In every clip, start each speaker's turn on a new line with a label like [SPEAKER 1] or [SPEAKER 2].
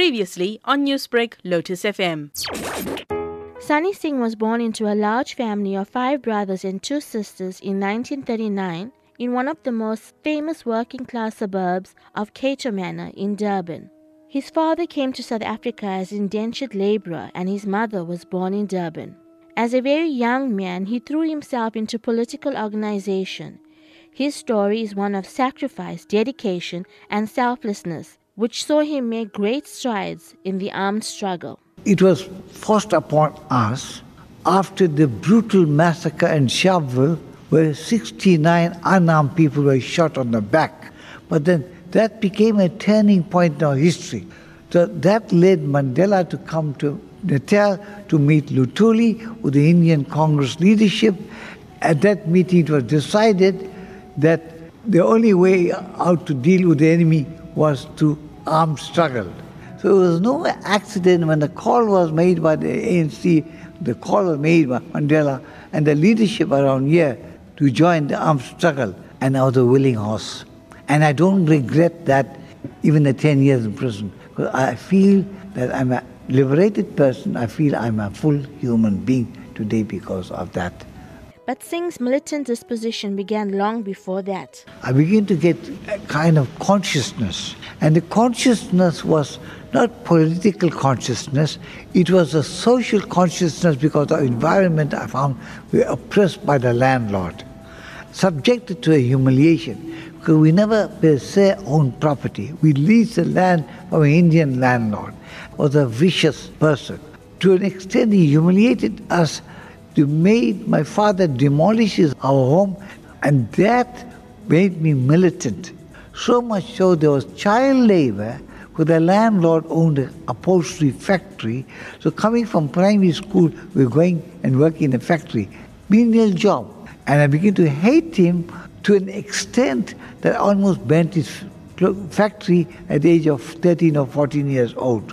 [SPEAKER 1] Previously on Newsbreak, Lotus FM.
[SPEAKER 2] Sunny Singh was born into a large family of five brothers and two sisters in 1939 in one of the most famous working class suburbs of Cato Manor in Durban. His father came to South Africa as indentured laborer and his mother was born in Durban. As a very young man, he threw himself into political organization. His story is one of sacrifice, dedication, and selflessness, which saw him make great strides in the armed struggle.
[SPEAKER 3] It was forced upon us after the brutal massacre in Sharpeville, where 69 unarmed people were shot on the back. But then that became a turning point in our history. So that led Mandela to come to Natal to meet Luthuli with the Indian Congress leadership. At that meeting, it was decided that the only way out to deal with the enemy was to armed struggle. So it was no accident when the call was made by the ANC, the call was made by Mandela and the leadership around here to join the armed struggle, and I was a willing horse. And I don't regret that even the 10 years in prison, because I feel that I'm a liberated person. I feel I'm a full human being today because of that.
[SPEAKER 2] But Singh's militant disposition began long before that.
[SPEAKER 3] I began to get a kind of consciousness. And the consciousness was not political consciousness, it was a social consciousness because the environment I found we were oppressed by the landlord, subjected to a humiliation. Because we never per se own property. We leased the land from an Indian landlord, was a vicious person. To an extent, he humiliated us to made my father demolishes our home, and that made me militant. So much so there was child labor, because the landlord owned an upholstery factory. So coming from primary school, we were going and working in a factory, menial job. And I began to hate him to an extent that I almost burnt his factory at the age of 13 or 14 years old.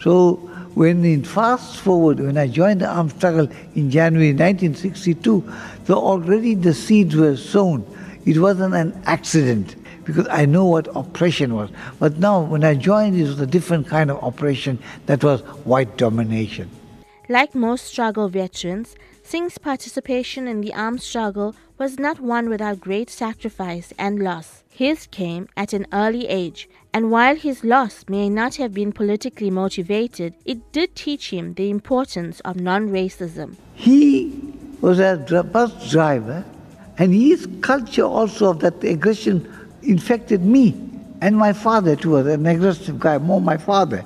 [SPEAKER 3] So when in fast forward, when I joined the armed struggle in January 1962, so already the seeds were sown. It wasn't an accident because I know what oppression was. But now when I joined, it was a different kind of oppression that was white domination.
[SPEAKER 2] Like most struggle veterans, Singh's participation in the armed struggle was not one without great sacrifice and loss. His came at an early age, and while his loss may not have been politically motivated, it did teach him the importance of non racism.
[SPEAKER 3] He was a bus driver, and his culture also of that aggression infected me and my father too, was an aggressive guy, more my father.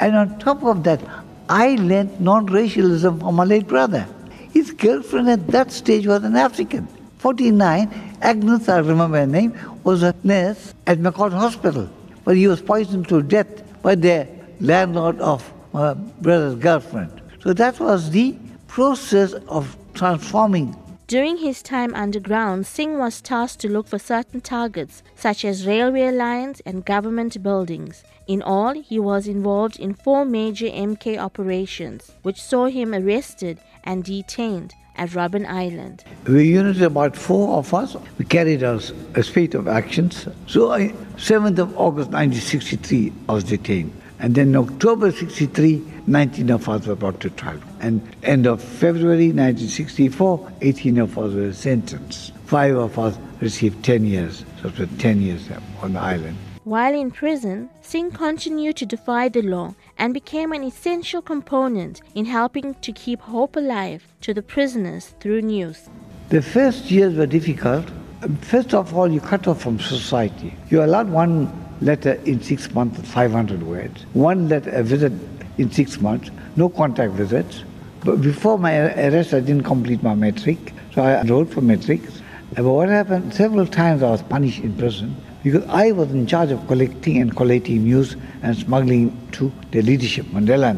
[SPEAKER 3] And on top of that, I learned non-racialism from my late brother. His girlfriend at that stage was an African. 49, Agnes, I remember her name, was a nurse at McCord Hospital. But he was poisoned to death by the landlord of my brother's girlfriend. So that was the process of transforming
[SPEAKER 2] during his time underground, Singh was tasked to look for certain targets, such as railway lines and government buildings. In all, he was involved in four major MK operations, which saw him arrested and detained at Robben Island.
[SPEAKER 3] We unit about four of us. We carried out a spate of actions. So, I, 7th of August 1963, I was detained. And then October 63, 19 of us were brought to trial. And end of February 1964, 18 of us were sentenced. Five of us received 10 years, so it was 10 years on the island.
[SPEAKER 2] While in prison, Singh continued to defy the law and became an essential component in helping to keep hope alive to the prisoners through news.
[SPEAKER 3] The first years were difficult. First of all, you cut off from society. You're allowed one letter in six months, 500 words. One letter, a visit in six months, no contact visits. But before my arrest, I didn't complete my matric, so I wrote for matric. But what happened, several times I was punished in prison because I was in charge of collecting and collating news and smuggling to the leadership, Mandela.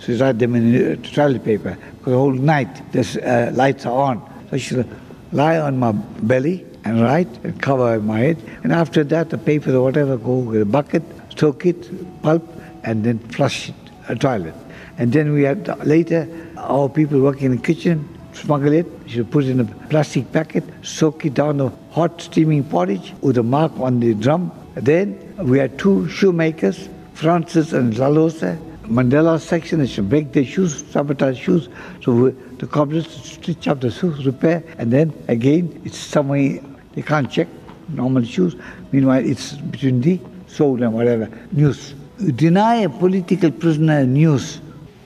[SPEAKER 3] So you write them in toilet paper because the whole night the uh, lights are on. So should lie on my belly and write and cover my head. And after that, the paper or whatever go with a bucket, soak it, pulp, and then flush it, a toilet. And then we had later our people working in the kitchen smuggle it, you put it in a plastic packet, soak it down the hot steaming porridge with a mark on the drum. Then we had two shoemakers Francis and Zalosa. Mandela section, is to break their shoes, sabotage shoes. So the communists stitch up the shoes, repair, and then again, it's somewhere they can't check normal shoes. Meanwhile, it's between the soul and whatever. News. You deny a political prisoner news,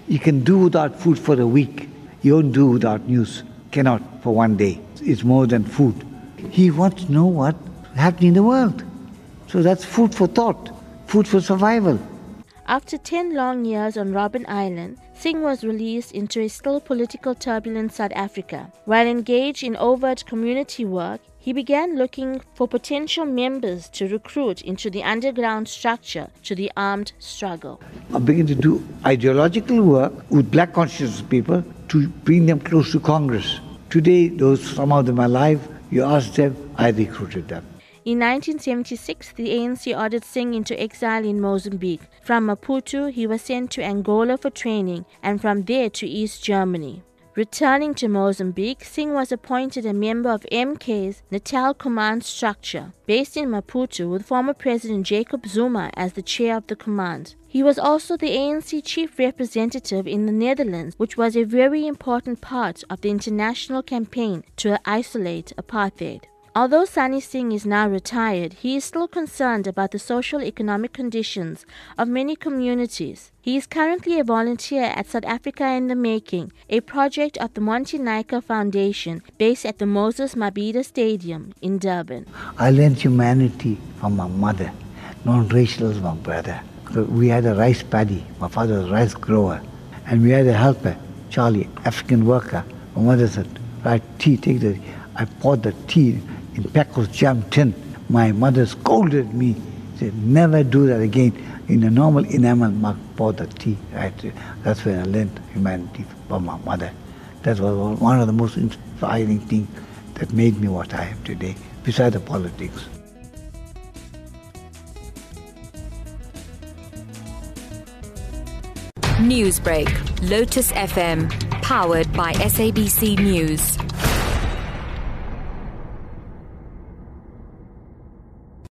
[SPEAKER 3] you can do without food for a week. You don't do without news. Cannot for one day. It's more than food. He wants to know what happening in the world. So that's food for thought, food for survival.
[SPEAKER 2] After 10 long years on Robben Island, Singh was released into a still political turbulent South Africa. While engaged in overt community work, he began looking for potential members to recruit into the underground structure to the armed struggle.
[SPEAKER 3] I began to do ideological work with black conscious people to bring them close to Congress. Today, those some of them are alive. You ask them, I recruited them.
[SPEAKER 2] In 1976, the ANC ordered Singh into exile in Mozambique. From Maputo, he was sent to Angola for training and from there to East Germany. Returning to Mozambique, Singh was appointed a member of MK's Natal Command structure, based in Maputo with former President Jacob Zuma as the chair of the command. He was also the ANC chief representative in the Netherlands, which was a very important part of the international campaign to isolate apartheid. Although Sunny Singh is now retired, he is still concerned about the social economic conditions of many communities. He is currently a volunteer at South Africa in the Making, a project of the Monty Naicker Foundation based at the Moses Mabhida Stadium in Durban.
[SPEAKER 3] I learned humanity from my mother. Non-racial was my brother. We had a rice paddy. My father was a rice grower. And we had a helper, Charlie, African worker. My mother said, right, tea, take the... I poured the tea in Pecos jam tin. My mother scolded me, said, never do that again. In a normal enamel mug, pour the tea. Right? That's when I learned humanity from my mother. That was one of the most inspiring things that made me what I am today, besides the politics.
[SPEAKER 4] Newsbreak, Lotus FM, powered by SABC News.